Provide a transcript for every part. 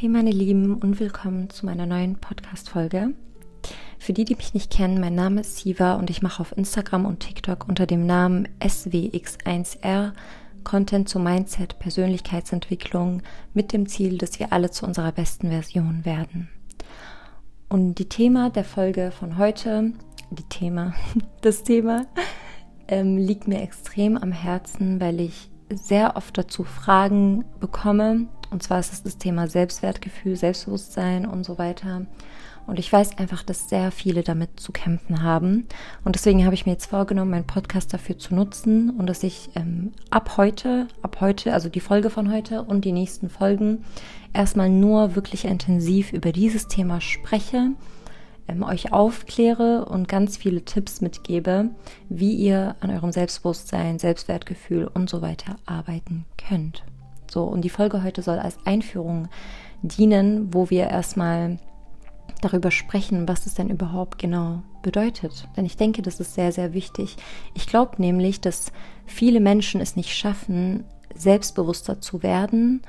Hey meine Lieben und willkommen zu meiner neuen Podcast-Folge. Für die, die mich nicht kennen, mein Name ist Siva und ich mache auf Instagram und TikTok unter dem Namen SWX1R Content zu Mindset, Persönlichkeitsentwicklung mit dem Ziel, dass wir alle zu unserer besten Version werden. Und die Thema der Folge von heute, die Thema, das Thema ähm, liegt mir extrem am Herzen, weil ich sehr oft dazu Fragen bekomme, und zwar ist es das Thema Selbstwertgefühl, Selbstbewusstsein und so weiter. Und ich weiß einfach, dass sehr viele damit zu kämpfen haben. Und deswegen habe ich mir jetzt vorgenommen, meinen Podcast dafür zu nutzen und dass ich ähm, ab heute, ab heute, also die Folge von heute und die nächsten Folgen, erstmal nur wirklich intensiv über dieses Thema spreche, ähm, euch aufkläre und ganz viele Tipps mitgebe, wie ihr an eurem Selbstbewusstsein, Selbstwertgefühl und so weiter arbeiten könnt. So, und die Folge heute soll als Einführung dienen, wo wir erstmal darüber sprechen, was es denn überhaupt genau bedeutet. Denn ich denke, das ist sehr, sehr wichtig. Ich glaube nämlich, dass viele Menschen es nicht schaffen, selbstbewusster zu werden,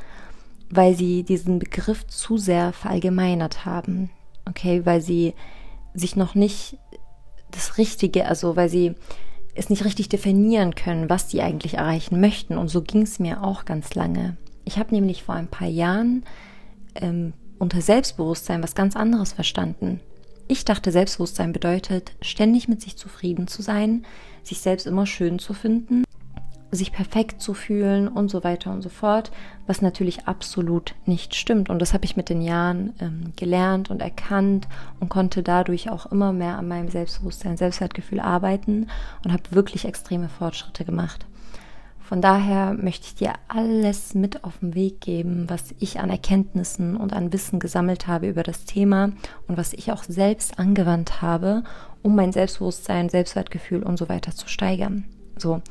weil sie diesen Begriff zu sehr verallgemeinert haben. Okay, weil sie sich noch nicht das Richtige, also weil sie es nicht richtig definieren können, was sie eigentlich erreichen möchten. Und so ging es mir auch ganz lange. Ich habe nämlich vor ein paar Jahren ähm, unter Selbstbewusstsein was ganz anderes verstanden. Ich dachte, Selbstbewusstsein bedeutet, ständig mit sich zufrieden zu sein, sich selbst immer schön zu finden, sich perfekt zu fühlen und so weiter und so fort, was natürlich absolut nicht stimmt. Und das habe ich mit den Jahren ähm, gelernt und erkannt und konnte dadurch auch immer mehr an meinem Selbstbewusstsein, Selbstwertgefühl arbeiten und habe wirklich extreme Fortschritte gemacht. Von daher möchte ich dir alles mit auf den Weg geben, was ich an Erkenntnissen und an Wissen gesammelt habe über das Thema und was ich auch selbst angewandt habe, um mein Selbstbewusstsein, Selbstwertgefühl und so weiter zu steigern. So.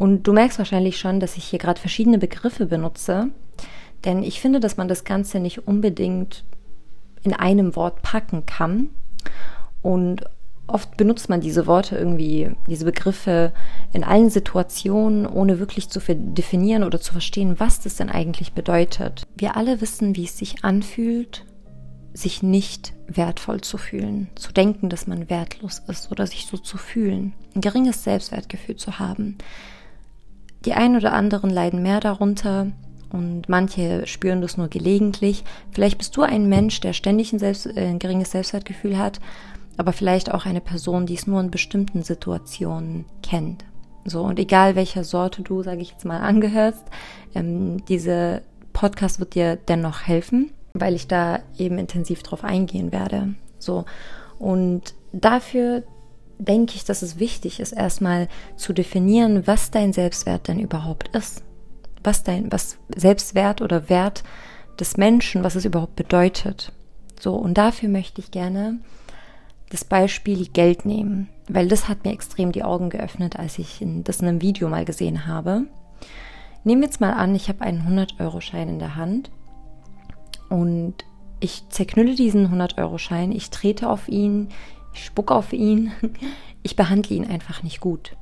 Und du merkst wahrscheinlich schon, dass ich hier gerade verschiedene Begriffe benutze, denn ich finde, dass man das Ganze nicht unbedingt in einem Wort packen kann. Und Oft benutzt man diese Worte irgendwie, diese Begriffe in allen Situationen, ohne wirklich zu definieren oder zu verstehen, was das denn eigentlich bedeutet. Wir alle wissen, wie es sich anfühlt, sich nicht wertvoll zu fühlen, zu denken, dass man wertlos ist oder sich so zu fühlen, ein geringes Selbstwertgefühl zu haben. Die einen oder anderen leiden mehr darunter und manche spüren das nur gelegentlich. Vielleicht bist du ein Mensch, der ständig ein, Selbst, äh, ein geringes Selbstwertgefühl hat aber vielleicht auch eine Person, die es nur in bestimmten Situationen kennt. So, und egal welcher Sorte du, sage ich jetzt mal, angehörst, ähm, diese Podcast wird dir dennoch helfen, weil ich da eben intensiv drauf eingehen werde. So, und dafür denke ich, dass es wichtig ist, erstmal zu definieren, was dein Selbstwert denn überhaupt ist. Was dein, was Selbstwert oder Wert des Menschen, was es überhaupt bedeutet. So, und dafür möchte ich gerne das Beispiel Geld nehmen, weil das hat mir extrem die Augen geöffnet, als ich das in einem Video mal gesehen habe. Nehmen wir jetzt mal an, ich habe einen 100-Euro-Schein in der Hand und ich zerknülle diesen 100-Euro-Schein, ich trete auf ihn, ich spucke auf ihn, ich behandle ihn einfach nicht gut.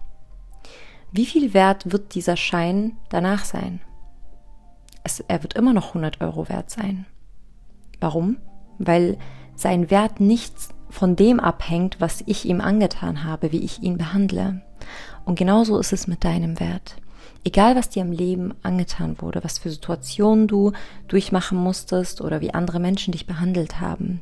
Wie viel wert wird dieser Schein danach sein? Es, er wird immer noch 100 Euro wert sein. Warum? Weil sein Wert nichts von dem abhängt, was ich ihm angetan habe, wie ich ihn behandle. Und genauso ist es mit deinem Wert. Egal, was dir im Leben angetan wurde, was für Situationen du durchmachen musstest oder wie andere Menschen dich behandelt haben,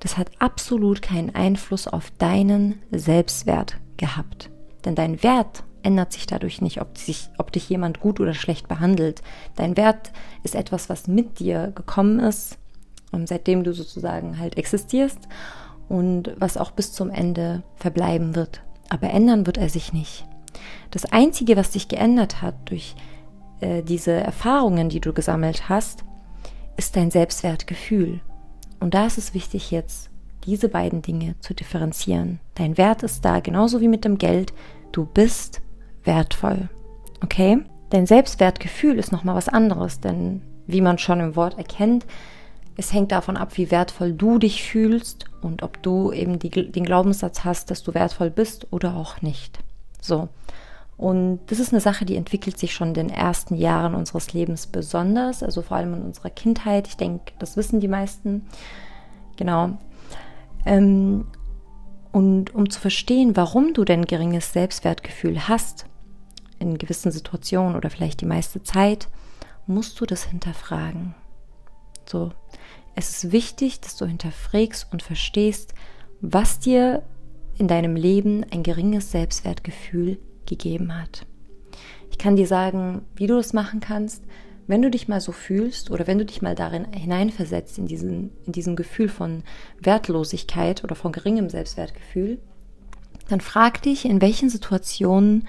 das hat absolut keinen Einfluss auf deinen Selbstwert gehabt. Denn dein Wert ändert sich dadurch nicht, ob, sich, ob dich jemand gut oder schlecht behandelt. Dein Wert ist etwas, was mit dir gekommen ist, seitdem du sozusagen halt existierst und was auch bis zum Ende verbleiben wird. Aber ändern wird er sich nicht. Das Einzige, was sich geändert hat durch äh, diese Erfahrungen, die du gesammelt hast, ist dein Selbstwertgefühl. Und da ist es wichtig jetzt, diese beiden Dinge zu differenzieren. Dein Wert ist da, genauso wie mit dem Geld. Du bist wertvoll. Okay? Dein Selbstwertgefühl ist nochmal was anderes, denn wie man schon im Wort erkennt, es hängt davon ab, wie wertvoll du dich fühlst und ob du eben die, den Glaubenssatz hast, dass du wertvoll bist oder auch nicht. So. Und das ist eine Sache, die entwickelt sich schon in den ersten Jahren unseres Lebens besonders, also vor allem in unserer Kindheit. Ich denke, das wissen die meisten. Genau. Ähm, und um zu verstehen, warum du denn geringes Selbstwertgefühl hast, in gewissen Situationen oder vielleicht die meiste Zeit, musst du das hinterfragen. So, es ist wichtig, dass du hinterfragst und verstehst, was dir in deinem Leben ein geringes Selbstwertgefühl gegeben hat. Ich kann dir sagen, wie du das machen kannst, wenn du dich mal so fühlst oder wenn du dich mal darin hineinversetzt, in diesen, in diesem Gefühl von Wertlosigkeit oder von geringem Selbstwertgefühl, dann frag dich, in welchen Situationen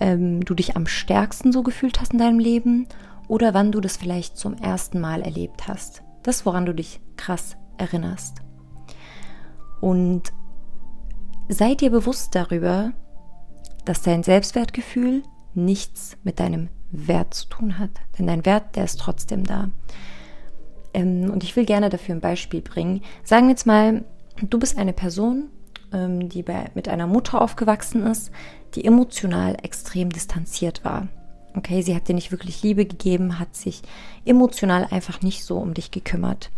ähm, du dich am stärksten so gefühlt hast in deinem Leben oder wann du das vielleicht zum ersten Mal erlebt hast. Das, woran du dich krass erinnerst. Und sei dir bewusst darüber, dass dein Selbstwertgefühl nichts mit deinem Wert zu tun hat. Denn dein Wert, der ist trotzdem da. Ähm, und ich will gerne dafür ein Beispiel bringen. Sagen wir jetzt mal, du bist eine Person, ähm, die bei, mit einer Mutter aufgewachsen ist, die emotional extrem distanziert war. Okay, sie hat dir nicht wirklich Liebe gegeben, hat sich emotional einfach nicht so um dich gekümmert.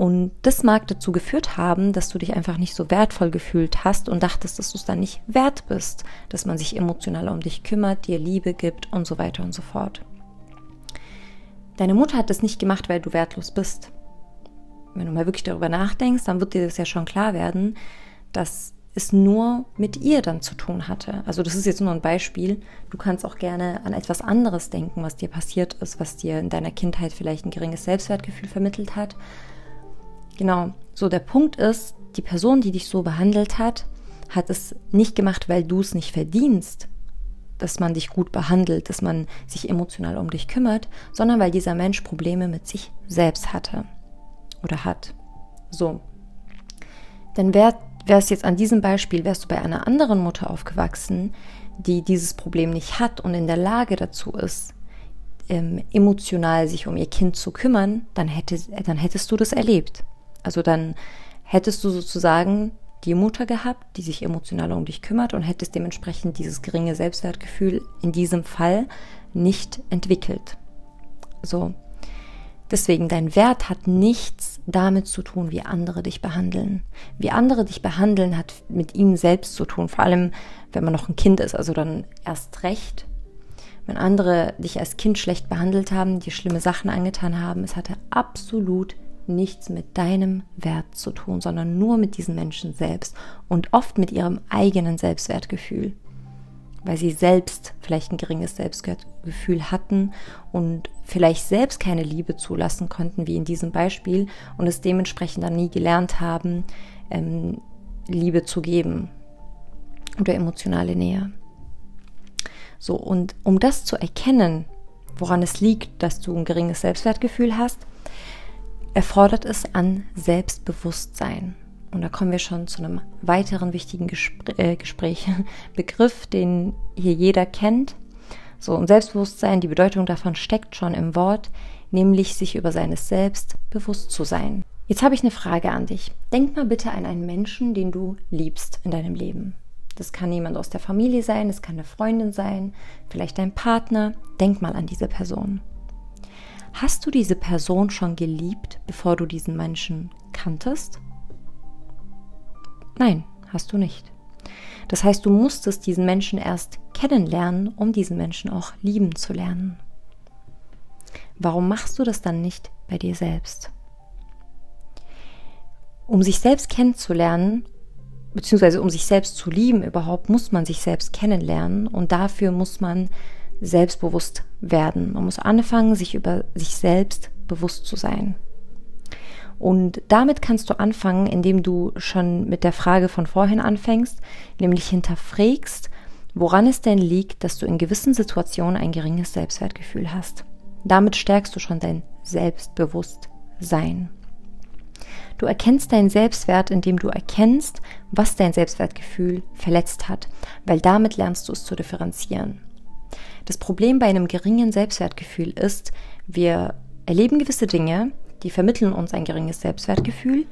Und das mag dazu geführt haben, dass du dich einfach nicht so wertvoll gefühlt hast und dachtest, dass du es dann nicht wert bist, dass man sich emotional um dich kümmert, dir Liebe gibt und so weiter und so fort. Deine Mutter hat das nicht gemacht, weil du wertlos bist. Wenn du mal wirklich darüber nachdenkst, dann wird dir das ja schon klar werden, dass es nur mit ihr dann zu tun hatte. Also das ist jetzt nur ein Beispiel. Du kannst auch gerne an etwas anderes denken, was dir passiert ist, was dir in deiner Kindheit vielleicht ein geringes Selbstwertgefühl vermittelt hat. Genau, so der Punkt ist, die Person, die dich so behandelt hat, hat es nicht gemacht, weil du es nicht verdienst, dass man dich gut behandelt, dass man sich emotional um dich kümmert, sondern weil dieser Mensch Probleme mit sich selbst hatte oder hat. So. Denn wer wärst jetzt an diesem Beispiel, wärst du bei einer anderen Mutter aufgewachsen, die dieses Problem nicht hat und in der Lage dazu ist, ähm, emotional sich um ihr Kind zu kümmern, dann, hätte, dann hättest du das erlebt. Also dann hättest du sozusagen die Mutter gehabt, die sich emotional um dich kümmert und hättest dementsprechend dieses geringe Selbstwertgefühl in diesem Fall nicht entwickelt. So. Deswegen, dein Wert hat nichts damit zu tun, wie andere dich behandeln. Wie andere dich behandeln, hat mit ihnen selbst zu tun. Vor allem, wenn man noch ein Kind ist, also dann erst recht. Wenn andere dich als Kind schlecht behandelt haben, dir schlimme Sachen angetan haben, es hatte absolut nichts mit deinem Wert zu tun, sondern nur mit diesen Menschen selbst und oft mit ihrem eigenen Selbstwertgefühl weil sie selbst vielleicht ein geringes Selbstgefühl hatten und vielleicht selbst keine Liebe zulassen konnten, wie in diesem Beispiel, und es dementsprechend dann nie gelernt haben, ähm, Liebe zu geben oder emotionale Nähe. So, und um das zu erkennen, woran es liegt, dass du ein geringes Selbstwertgefühl hast, erfordert es an Selbstbewusstsein. Und da kommen wir schon zu einem weiteren wichtigen Gespr äh, Gespräch, Begriff, den hier jeder kennt. So, und Selbstbewusstsein, die Bedeutung davon steckt schon im Wort, nämlich sich über seines Selbst bewusst zu sein. Jetzt habe ich eine Frage an dich. Denk mal bitte an einen Menschen, den du liebst in deinem Leben. Das kann jemand aus der Familie sein, es kann eine Freundin sein, vielleicht dein Partner. Denk mal an diese Person. Hast du diese Person schon geliebt, bevor du diesen Menschen kanntest? Nein, hast du nicht. Das heißt, du musstest diesen Menschen erst kennenlernen, um diesen Menschen auch lieben zu lernen. Warum machst du das dann nicht bei dir selbst? Um sich selbst kennenzulernen, beziehungsweise um sich selbst zu lieben überhaupt, muss man sich selbst kennenlernen und dafür muss man selbstbewusst werden. Man muss anfangen, sich über sich selbst bewusst zu sein. Und damit kannst du anfangen, indem du schon mit der Frage von vorhin anfängst, nämlich hinterfragst, woran es denn liegt, dass du in gewissen Situationen ein geringes Selbstwertgefühl hast. Damit stärkst du schon dein Selbstbewusstsein. Du erkennst deinen Selbstwert, indem du erkennst, was dein Selbstwertgefühl verletzt hat, weil damit lernst du es zu differenzieren. Das Problem bei einem geringen Selbstwertgefühl ist, wir erleben gewisse Dinge, die vermitteln uns ein geringes Selbstwertgefühl,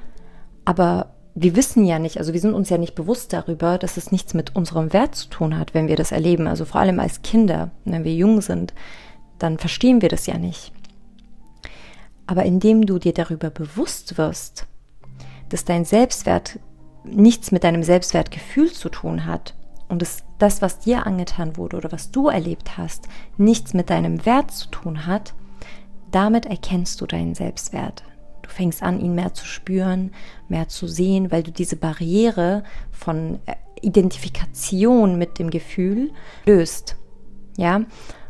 aber wir wissen ja nicht, also wir sind uns ja nicht bewusst darüber, dass es nichts mit unserem Wert zu tun hat, wenn wir das erleben. Also vor allem als Kinder, wenn wir jung sind, dann verstehen wir das ja nicht. Aber indem du dir darüber bewusst wirst, dass dein Selbstwert nichts mit deinem Selbstwertgefühl zu tun hat und es das, was dir angetan wurde oder was du erlebt hast, nichts mit deinem Wert zu tun hat, damit erkennst du deinen Selbstwert. Du fängst an, ihn mehr zu spüren, mehr zu sehen, weil du diese Barriere von äh, Identifikation mit dem Gefühl löst. Ja,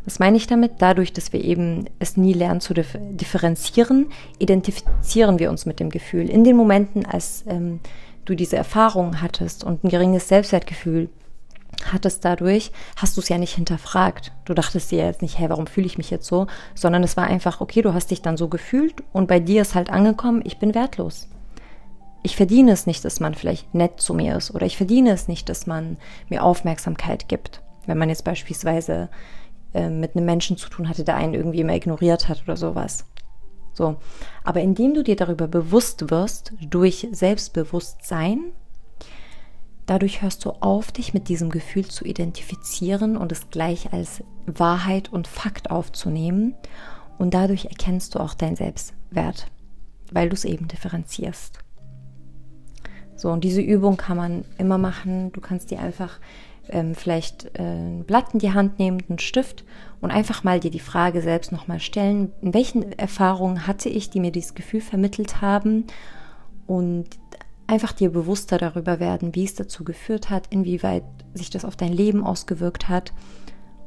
was meine ich damit? Dadurch, dass wir eben es nie lernen zu differenzieren, identifizieren wir uns mit dem Gefühl. In den Momenten, als ähm, du diese Erfahrung hattest und ein geringes Selbstwertgefühl hattest dadurch, hast du es ja nicht hinterfragt. Du dachtest dir jetzt nicht, hey, warum fühle ich mich jetzt so? Sondern es war einfach, okay, du hast dich dann so gefühlt und bei dir ist halt angekommen, ich bin wertlos. Ich verdiene es nicht, dass man vielleicht nett zu mir ist oder ich verdiene es nicht, dass man mir Aufmerksamkeit gibt. Wenn man jetzt beispielsweise äh, mit einem Menschen zu tun hatte, der einen irgendwie immer ignoriert hat oder sowas. So. Aber indem du dir darüber bewusst wirst, durch Selbstbewusstsein, Dadurch hörst du auf, dich mit diesem Gefühl zu identifizieren und es gleich als Wahrheit und Fakt aufzunehmen. Und dadurch erkennst du auch deinen Selbstwert, weil du es eben differenzierst. So, und diese Übung kann man immer machen. Du kannst dir einfach ähm, vielleicht äh, ein Blatt in die Hand nehmen, einen Stift und einfach mal dir die Frage selbst nochmal stellen, in welchen Erfahrungen hatte ich, die mir dieses Gefühl vermittelt haben und einfach dir bewusster darüber werden, wie es dazu geführt hat, inwieweit sich das auf dein Leben ausgewirkt hat,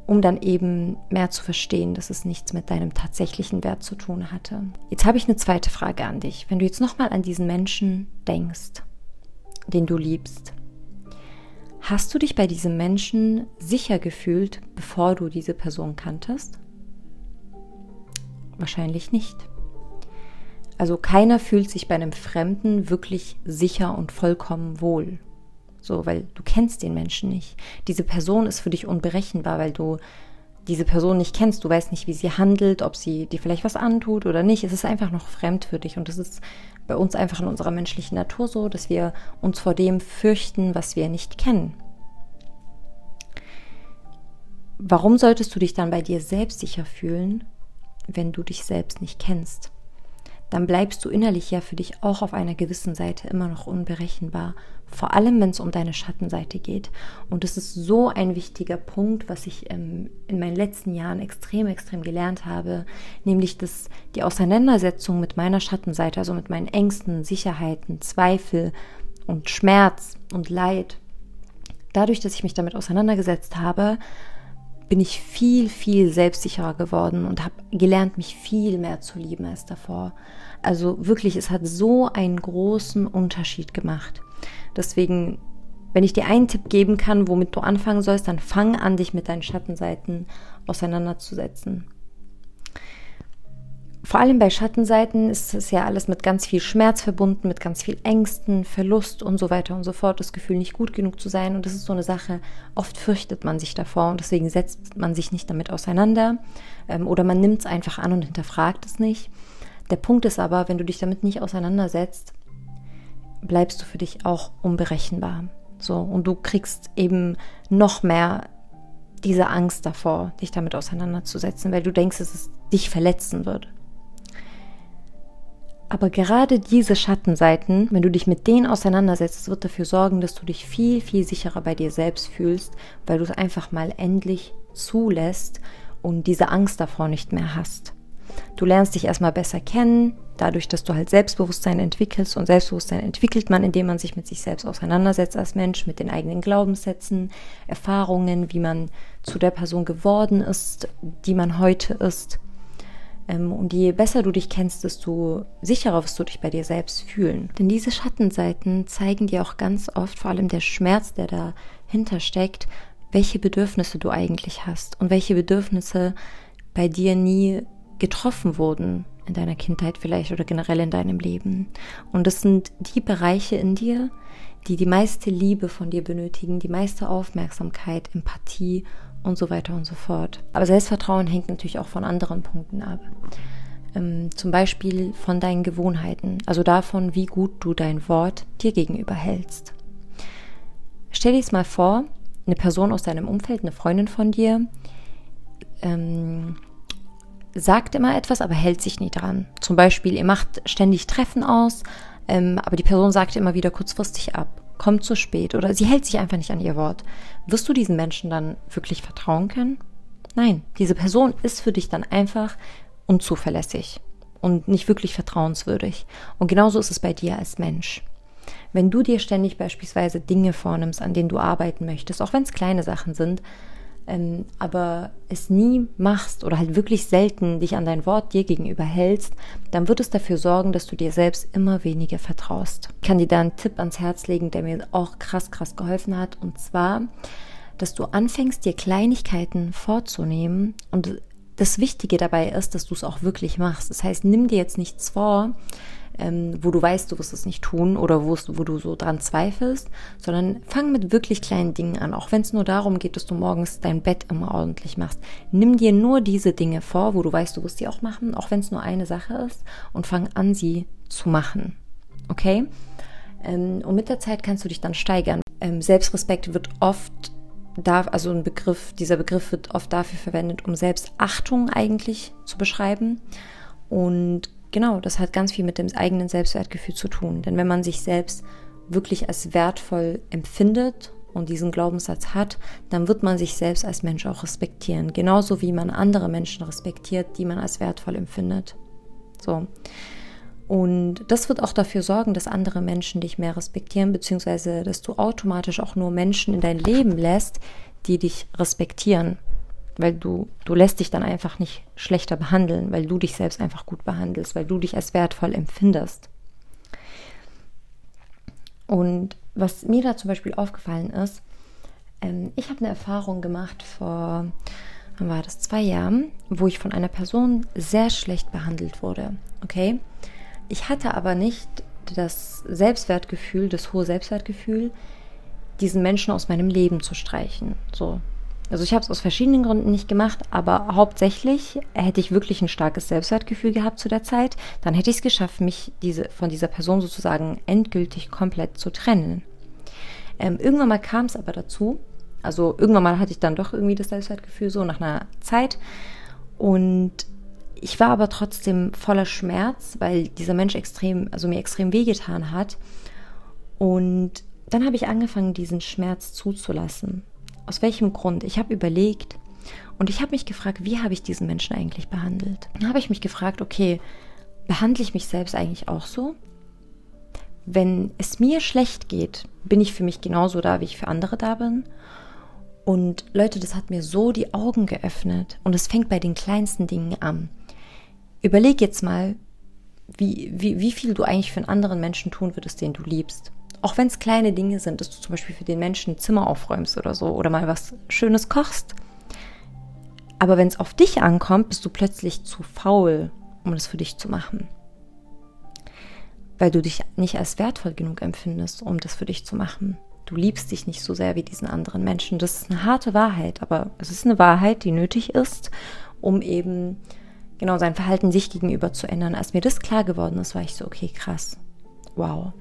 um dann eben mehr zu verstehen, dass es nichts mit deinem tatsächlichen Wert zu tun hatte. Jetzt habe ich eine zweite Frage an dich. Wenn du jetzt nochmal an diesen Menschen denkst, den du liebst, hast du dich bei diesem Menschen sicher gefühlt, bevor du diese Person kanntest? Wahrscheinlich nicht. Also keiner fühlt sich bei einem Fremden wirklich sicher und vollkommen wohl. So, weil du kennst den Menschen nicht. Diese Person ist für dich unberechenbar, weil du diese Person nicht kennst. Du weißt nicht, wie sie handelt, ob sie dir vielleicht was antut oder nicht. Es ist einfach noch fremd für dich. Und es ist bei uns einfach in unserer menschlichen Natur so, dass wir uns vor dem fürchten, was wir nicht kennen. Warum solltest du dich dann bei dir selbst sicher fühlen, wenn du dich selbst nicht kennst? Dann bleibst du innerlich ja für dich auch auf einer gewissen Seite immer noch unberechenbar. Vor allem, wenn es um deine Schattenseite geht. Und das ist so ein wichtiger Punkt, was ich ähm, in meinen letzten Jahren extrem, extrem gelernt habe, nämlich dass die Auseinandersetzung mit meiner Schattenseite, also mit meinen Ängsten, Sicherheiten, Zweifel und Schmerz und Leid, dadurch, dass ich mich damit auseinandergesetzt habe, bin ich viel, viel selbstsicherer geworden und habe gelernt, mich viel mehr zu lieben als davor. Also wirklich, es hat so einen großen Unterschied gemacht. Deswegen, wenn ich dir einen Tipp geben kann, womit du anfangen sollst, dann fang an, dich mit deinen Schattenseiten auseinanderzusetzen vor allem bei Schattenseiten ist es ja alles mit ganz viel Schmerz verbunden, mit ganz viel Ängsten, Verlust und so weiter und so fort, das Gefühl, nicht gut genug zu sein. Und das ist so eine Sache, oft fürchtet man sich davor und deswegen setzt man sich nicht damit auseinander ähm, oder man nimmt es einfach an und hinterfragt es nicht. Der Punkt ist aber, wenn du dich damit nicht auseinandersetzt, bleibst du für dich auch unberechenbar. So, und du kriegst eben noch mehr diese Angst davor, dich damit auseinanderzusetzen, weil du denkst, dass es dich verletzen wird. Aber gerade diese Schattenseiten, wenn du dich mit denen auseinandersetzt, wird dafür sorgen, dass du dich viel, viel sicherer bei dir selbst fühlst, weil du es einfach mal endlich zulässt und diese Angst davor nicht mehr hast. Du lernst dich erstmal besser kennen, dadurch, dass du halt Selbstbewusstsein entwickelst und Selbstbewusstsein entwickelt man, indem man sich mit sich selbst auseinandersetzt als Mensch, mit den eigenen Glaubenssätzen, Erfahrungen, wie man zu der Person geworden ist, die man heute ist. Ähm, und je besser du dich kennst, desto sicherer wirst du dich bei dir selbst fühlen. Denn diese Schattenseiten zeigen dir auch ganz oft, vor allem der Schmerz, der dahinter steckt, welche Bedürfnisse du eigentlich hast und welche Bedürfnisse bei dir nie getroffen wurden in deiner Kindheit vielleicht oder generell in deinem Leben. Und das sind die Bereiche in dir, die die meiste Liebe von dir benötigen, die meiste Aufmerksamkeit, Empathie und so weiter und so fort. Aber Selbstvertrauen hängt natürlich auch von anderen Punkten ab. Ähm, zum Beispiel von deinen Gewohnheiten, also davon, wie gut du dein Wort dir gegenüber hältst. Stell dir es mal vor, eine Person aus deinem Umfeld, eine Freundin von dir, ähm, sagt immer etwas, aber hält sich nie dran. Zum Beispiel, ihr macht ständig Treffen aus, ähm, aber die Person sagt immer wieder kurzfristig ab, kommt zu spät oder sie hält sich einfach nicht an ihr Wort. Wirst du diesen Menschen dann wirklich vertrauen können? Nein, diese Person ist für dich dann einfach unzuverlässig und nicht wirklich vertrauenswürdig. Und genauso ist es bei dir als Mensch. Wenn du dir ständig beispielsweise Dinge vornimmst, an denen du arbeiten möchtest, auch wenn es kleine Sachen sind, ähm, aber es nie machst oder halt wirklich selten dich an dein Wort dir gegenüber hältst, dann wird es dafür sorgen, dass du dir selbst immer weniger vertraust. Ich kann dir da einen Tipp ans Herz legen, der mir auch krass, krass geholfen hat. Und zwar, dass du anfängst, dir Kleinigkeiten vorzunehmen. Und das Wichtige dabei ist, dass du es auch wirklich machst. Das heißt, nimm dir jetzt nichts vor, ähm, wo du weißt, du wirst es nicht tun oder wo, wo du so dran zweifelst, sondern fang mit wirklich kleinen Dingen an. Auch wenn es nur darum geht, dass du morgens dein Bett immer ordentlich machst. Nimm dir nur diese Dinge vor, wo du weißt, du wirst sie auch machen, auch wenn es nur eine Sache ist, und fang an, sie zu machen. Okay? Ähm, und mit der Zeit kannst du dich dann steigern. Ähm, Selbstrespekt wird oft darf, also ein Begriff, dieser Begriff wird oft dafür verwendet, um Selbstachtung eigentlich zu beschreiben. Und genau, das hat ganz viel mit dem eigenen Selbstwertgefühl zu tun. Denn wenn man sich selbst wirklich als wertvoll empfindet und diesen Glaubenssatz hat, dann wird man sich selbst als Mensch auch respektieren. Genauso wie man andere Menschen respektiert, die man als wertvoll empfindet. So. Und das wird auch dafür sorgen, dass andere Menschen dich mehr respektieren, beziehungsweise dass du automatisch auch nur Menschen in dein Leben lässt, die dich respektieren weil du, du lässt dich dann einfach nicht schlechter behandeln, weil du dich selbst einfach gut behandelst, weil du dich als wertvoll empfindest. Und was mir da zum Beispiel aufgefallen ist, ähm, ich habe eine Erfahrung gemacht vor, war das, zwei Jahren, wo ich von einer Person sehr schlecht behandelt wurde. Okay? Ich hatte aber nicht das Selbstwertgefühl, das hohe Selbstwertgefühl, diesen Menschen aus meinem Leben zu streichen. So, also ich habe es aus verschiedenen Gründen nicht gemacht, aber hauptsächlich hätte ich wirklich ein starkes Selbstwertgefühl gehabt zu der Zeit, dann hätte ich es geschafft, mich diese, von dieser Person sozusagen endgültig komplett zu trennen. Ähm, irgendwann mal kam es aber dazu, also irgendwann mal hatte ich dann doch irgendwie das Selbstwertgefühl so nach einer Zeit und ich war aber trotzdem voller Schmerz, weil dieser Mensch extrem, also mir extrem wehgetan hat. Und dann habe ich angefangen, diesen Schmerz zuzulassen. Aus welchem Grund? Ich habe überlegt und ich habe mich gefragt, wie habe ich diesen Menschen eigentlich behandelt? Dann habe ich mich gefragt, okay, behandle ich mich selbst eigentlich auch so? Wenn es mir schlecht geht, bin ich für mich genauso da, wie ich für andere da bin. Und Leute, das hat mir so die Augen geöffnet. Und es fängt bei den kleinsten Dingen an. Überleg jetzt mal, wie, wie, wie viel du eigentlich für einen anderen Menschen tun würdest, den du liebst. Auch wenn es kleine Dinge sind, dass du zum Beispiel für den Menschen ein Zimmer aufräumst oder so oder mal was Schönes kochst. Aber wenn es auf dich ankommt, bist du plötzlich zu faul, um das für dich zu machen. Weil du dich nicht als wertvoll genug empfindest, um das für dich zu machen. Du liebst dich nicht so sehr wie diesen anderen Menschen. Das ist eine harte Wahrheit, aber es ist eine Wahrheit, die nötig ist, um eben genau sein Verhalten sich gegenüber zu ändern. Als mir das klar geworden ist, war ich so, okay, krass. Wow.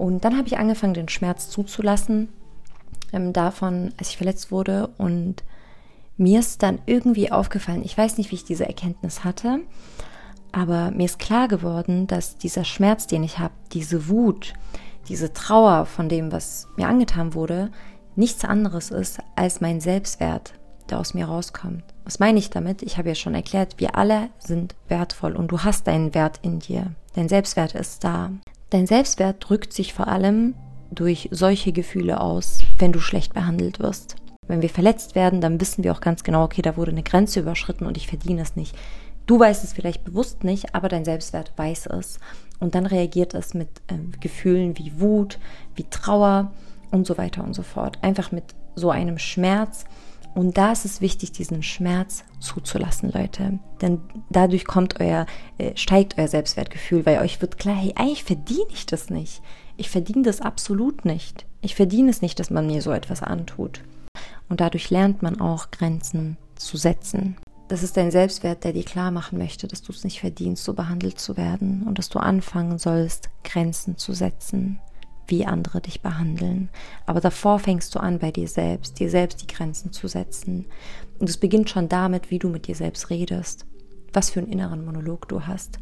Und dann habe ich angefangen, den Schmerz zuzulassen ähm, davon, als ich verletzt wurde. Und mir ist dann irgendwie aufgefallen, ich weiß nicht, wie ich diese Erkenntnis hatte, aber mir ist klar geworden, dass dieser Schmerz, den ich habe, diese Wut, diese Trauer von dem, was mir angetan wurde, nichts anderes ist als mein Selbstwert, der aus mir rauskommt. Was meine ich damit? Ich habe ja schon erklärt, wir alle sind wertvoll und du hast deinen Wert in dir. Dein Selbstwert ist da. Dein Selbstwert drückt sich vor allem durch solche Gefühle aus, wenn du schlecht behandelt wirst. Wenn wir verletzt werden, dann wissen wir auch ganz genau, okay, da wurde eine Grenze überschritten und ich verdiene es nicht. Du weißt es vielleicht bewusst nicht, aber dein Selbstwert weiß es. Und dann reagiert es mit äh, Gefühlen wie Wut, wie Trauer und so weiter und so fort. Einfach mit so einem Schmerz, und da ist es wichtig, diesen Schmerz zuzulassen, Leute. Denn dadurch kommt euer, äh, steigt euer Selbstwertgefühl, weil euch wird klar, hey, eigentlich verdiene ich das nicht. Ich verdiene das absolut nicht. Ich verdiene es nicht, dass man mir so etwas antut. Und dadurch lernt man auch Grenzen zu setzen. das ist dein Selbstwert, der dir klar machen möchte, dass du es nicht verdienst, so behandelt zu werden und dass du anfangen sollst, Grenzen zu setzen, wie andere dich behandeln. Aber davor fängst du an bei dir selbst, dir selbst die Grenzen zu setzen. Und es beginnt schon damit, wie du mit dir selbst redest, was für einen inneren Monolog du hast.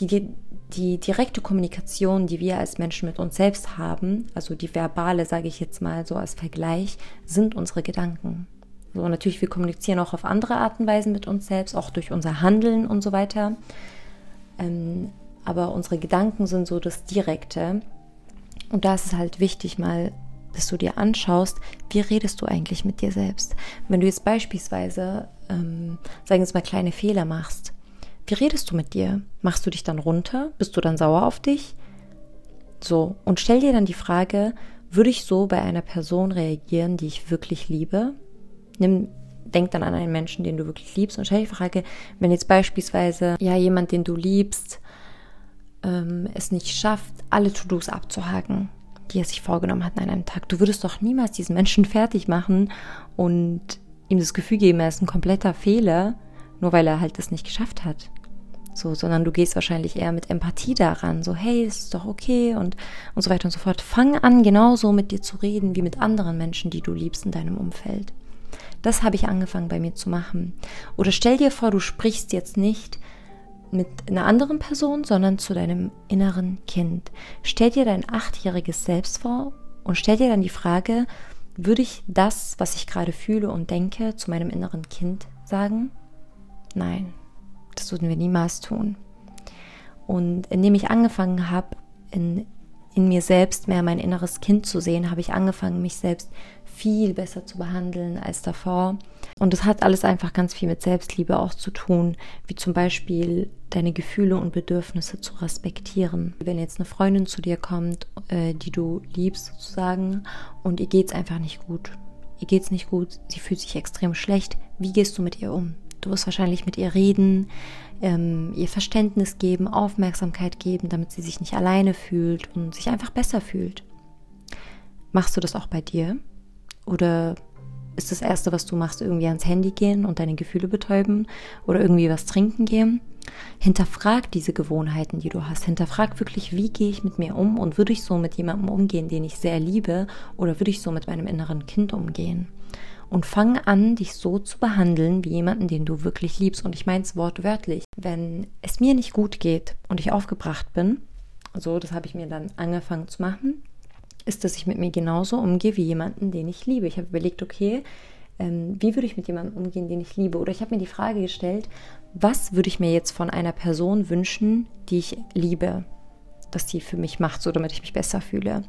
Die, die direkte Kommunikation, die wir als Menschen mit uns selbst haben, also die verbale, sage ich jetzt mal so als Vergleich, sind unsere Gedanken. So, natürlich, wir kommunizieren auch auf andere Arten und Weisen mit uns selbst, auch durch unser Handeln und so weiter. Ähm, aber unsere Gedanken sind so das Direkte. Und da ist es halt wichtig, mal, dass du dir anschaust, wie redest du eigentlich mit dir selbst. Wenn du jetzt beispielsweise, ähm, sagen wir jetzt mal, kleine Fehler machst, wie redest du mit dir? Machst du dich dann runter? Bist du dann sauer auf dich? So, und stell dir dann die Frage, würde ich so bei einer Person reagieren, die ich wirklich liebe? nimm, denk dann an einen Menschen, den du wirklich liebst und stell die Frage, wenn jetzt beispielsweise ja jemand, den du liebst, ähm, es nicht schafft, alle To-Dos abzuhaken, die er sich vorgenommen hat an einem Tag, du würdest doch niemals diesen Menschen fertig machen und ihm das Gefühl geben, er ist ein kompletter Fehler, nur weil er halt das nicht geschafft hat. So, sondern du gehst wahrscheinlich eher mit Empathie daran, so, hey, ist doch okay und, und so weiter und so fort. Fang an, genauso mit dir zu reden, wie mit anderen Menschen, die du liebst in deinem Umfeld. Das habe ich angefangen bei mir zu machen. Oder stell dir vor, du sprichst jetzt nicht mit einer anderen Person, sondern zu deinem inneren Kind. Stell dir dein achtjähriges Selbst vor und stell dir dann die Frage, würde ich das, was ich gerade fühle und denke, zu meinem inneren Kind sagen? Nein, das würden wir niemals tun. Und indem ich angefangen habe, in, in mir selbst mehr mein inneres Kind zu sehen, habe ich angefangen, mich selbst viel besser zu behandeln als davor. Und es hat alles einfach ganz viel mit Selbstliebe auch zu tun, wie zum Beispiel deine Gefühle und Bedürfnisse zu respektieren. Wenn jetzt eine Freundin zu dir kommt, äh, die du liebst sozusagen, und ihr geht's einfach nicht gut. Ihr geht's nicht gut, sie fühlt sich extrem schlecht. Wie gehst du mit ihr um? Du wirst wahrscheinlich mit ihr reden, ähm, ihr Verständnis geben, Aufmerksamkeit geben, damit sie sich nicht alleine fühlt und sich einfach besser fühlt. Machst du das auch bei dir? Oder ist das Erste, was du machst, irgendwie ans Handy gehen und deine Gefühle betäuben oder irgendwie was trinken gehen? Hinterfrag diese Gewohnheiten, die du hast. Hinterfrag wirklich, wie gehe ich mit mir um und würde ich so mit jemandem umgehen, den ich sehr liebe oder würde ich so mit meinem inneren Kind umgehen? Und fang an, dich so zu behandeln wie jemanden, den du wirklich liebst. Und ich meine es wortwörtlich. Wenn es mir nicht gut geht und ich aufgebracht bin, so, das habe ich mir dann angefangen zu machen, ist, dass ich mit mir genauso umgehe wie jemanden, den ich liebe. Ich habe überlegt, okay, ähm, wie würde ich mit jemandem umgehen, den ich liebe? Oder ich habe mir die Frage gestellt, was würde ich mir jetzt von einer Person wünschen, die ich liebe, dass die für mich macht, so damit ich mich besser fühle.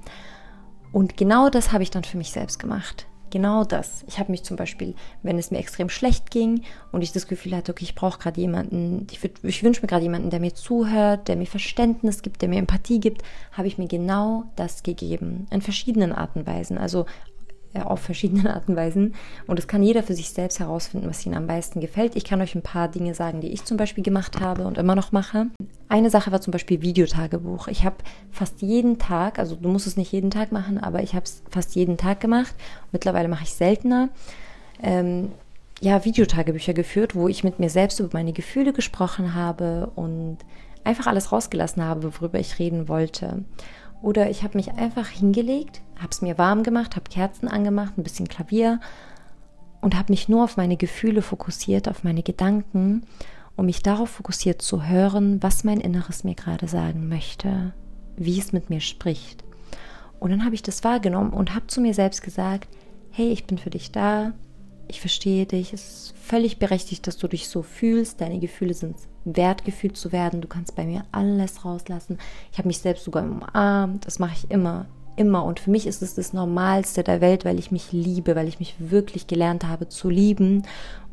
Und genau das habe ich dann für mich selbst gemacht. Genau das. Ich habe mich zum Beispiel, wenn es mir extrem schlecht ging und ich das Gefühl hatte, okay, ich brauche gerade jemanden, ich, ich wünsche mir gerade jemanden, der mir zuhört, der mir Verständnis gibt, der mir Empathie gibt, habe ich mir genau das gegeben. In verschiedenen Arten und Weisen. Also auf verschiedenen Arten und Weisen. Und es kann jeder für sich selbst herausfinden, was ihm am meisten gefällt. Ich kann euch ein paar Dinge sagen, die ich zum Beispiel gemacht habe und immer noch mache. Eine Sache war zum Beispiel Videotagebuch. Ich habe fast jeden Tag, also du musst es nicht jeden Tag machen, aber ich habe es fast jeden Tag gemacht. Mittlerweile mache ich seltener. Ähm, ja, Videotagebücher geführt, wo ich mit mir selbst über meine Gefühle gesprochen habe und einfach alles rausgelassen habe, worüber ich reden wollte. Oder ich habe mich einfach hingelegt, habe es mir warm gemacht, habe Kerzen angemacht, ein bisschen Klavier und habe mich nur auf meine Gefühle fokussiert, auf meine Gedanken, um mich darauf fokussiert zu hören, was mein Inneres mir gerade sagen möchte, wie es mit mir spricht. Und dann habe ich das wahrgenommen und habe zu mir selbst gesagt, hey, ich bin für dich da, ich verstehe dich, es ist völlig berechtigt, dass du dich so fühlst, deine Gefühle sind wert, gefühlt zu werden, du kannst bei mir alles rauslassen. Ich habe mich selbst sogar umarmt, das mache ich immer, immer. Und für mich ist es das Normalste der Welt, weil ich mich liebe, weil ich mich wirklich gelernt habe zu lieben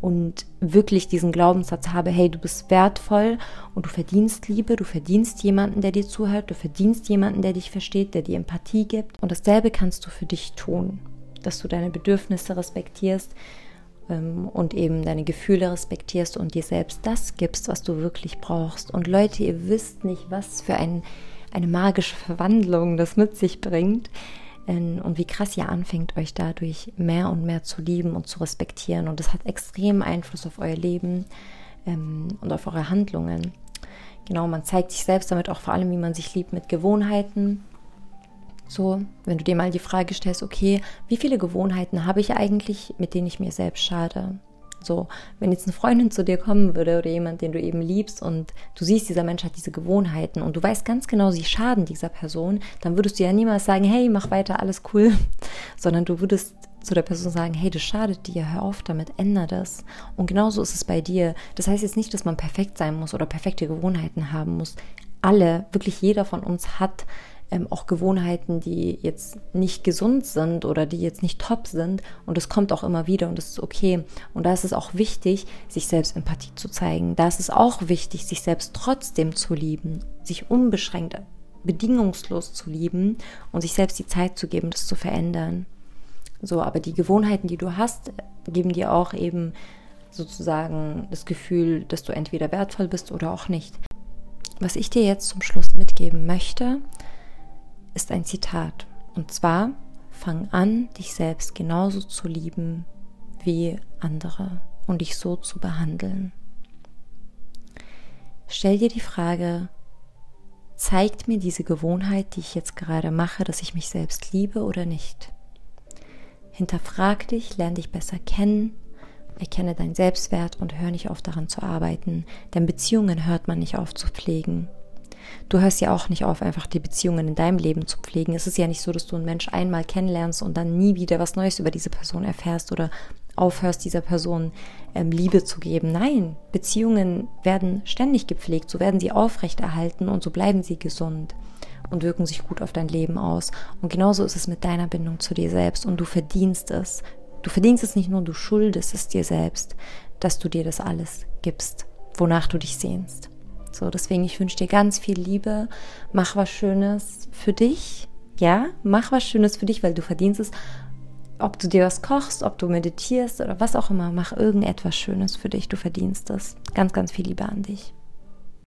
und wirklich diesen Glaubenssatz habe, hey, du bist wertvoll und du verdienst Liebe, du verdienst jemanden, der dir zuhört, du verdienst jemanden, der dich versteht, der dir Empathie gibt. Und dasselbe kannst du für dich tun, dass du deine Bedürfnisse respektierst, und eben deine Gefühle respektierst und dir selbst das gibst, was du wirklich brauchst. Und Leute, ihr wisst nicht, was für ein, eine magische Verwandlung das mit sich bringt. ähm, und wie krass ihr anfängt, euch dadurch mehr und mehr zu lieben und zu respektieren. Und das hat extrem Einfluss auf euer Leben ähm, und auf eure Handlungen. Genau, man zeigt sich selbst damit auch vor allem, wie man sich liebt mit Gewohnheiten. So, wenn du dir mal die Frage stellst, okay, wie viele Gewohnheiten habe ich eigentlich, mit denen ich mir selbst schade? So, wenn jetzt eine Freundin zu dir kommen würde oder jemand, den du eben liebst und du siehst, dieser Mensch hat diese Gewohnheiten und du weißt ganz genau, sie schaden dieser Person, dann würdest du ja niemals sagen, hey, mach weiter, alles cool, sondern du würdest zu der Person sagen, hey, das schadet dir, hör auf damit, ändere das. Und genauso ist es bei dir. Das heißt jetzt nicht, dass man perfekt sein muss oder perfekte Gewohnheiten haben muss. Alle, wirklich jeder von uns hat ähm, auch Gewohnheiten, die jetzt nicht gesund sind oder die jetzt nicht top sind. Und es kommt auch immer wieder und das ist okay. Und da ist es auch wichtig, sich selbst Empathie zu zeigen. Da ist es auch wichtig, sich selbst trotzdem zu lieben, sich unbeschränkt, bedingungslos zu lieben und sich selbst die Zeit zu geben, das zu verändern. So, aber die Gewohnheiten, die du hast, geben dir auch eben sozusagen das Gefühl, dass du entweder wertvoll bist oder auch nicht. Was ich dir jetzt zum Schluss mitgeben möchte, ist ein Zitat. Und zwar, fang an, dich selbst genauso zu lieben wie andere und dich so zu behandeln. Stell dir die Frage, zeigt mir diese Gewohnheit, die ich jetzt gerade mache, dass ich mich selbst liebe oder nicht? Hinterfrag dich, lerne dich besser kennen, erkenne deinen Selbstwert und hör nicht auf daran zu arbeiten, denn Beziehungen hört man nicht auf zu pflegen. Du hörst ja auch nicht auf, einfach die Beziehungen in deinem Leben zu pflegen. Es ist ja nicht so, dass du einen Mensch einmal kennenlernst und dann nie wieder was Neues über diese Person erfährst oder aufhörst, dieser Person ähm, Liebe zu geben. Nein, Beziehungen werden ständig gepflegt, so werden sie aufrechterhalten und so bleiben sie gesund und wirken sich gut auf dein Leben aus. Und genauso ist es mit deiner Bindung zu dir selbst und du verdienst es. Du verdienst es nicht nur, du schuldest es dir selbst, dass du dir das alles gibst, wonach du dich sehnst. So, deswegen, ich wünsche dir ganz viel Liebe. Mach was Schönes für dich. Ja, mach was Schönes für dich, weil du verdienst es. Ob du dir was kochst, ob du meditierst oder was auch immer, mach irgendetwas Schönes für dich. Du verdienst es. Ganz, ganz viel Liebe an dich.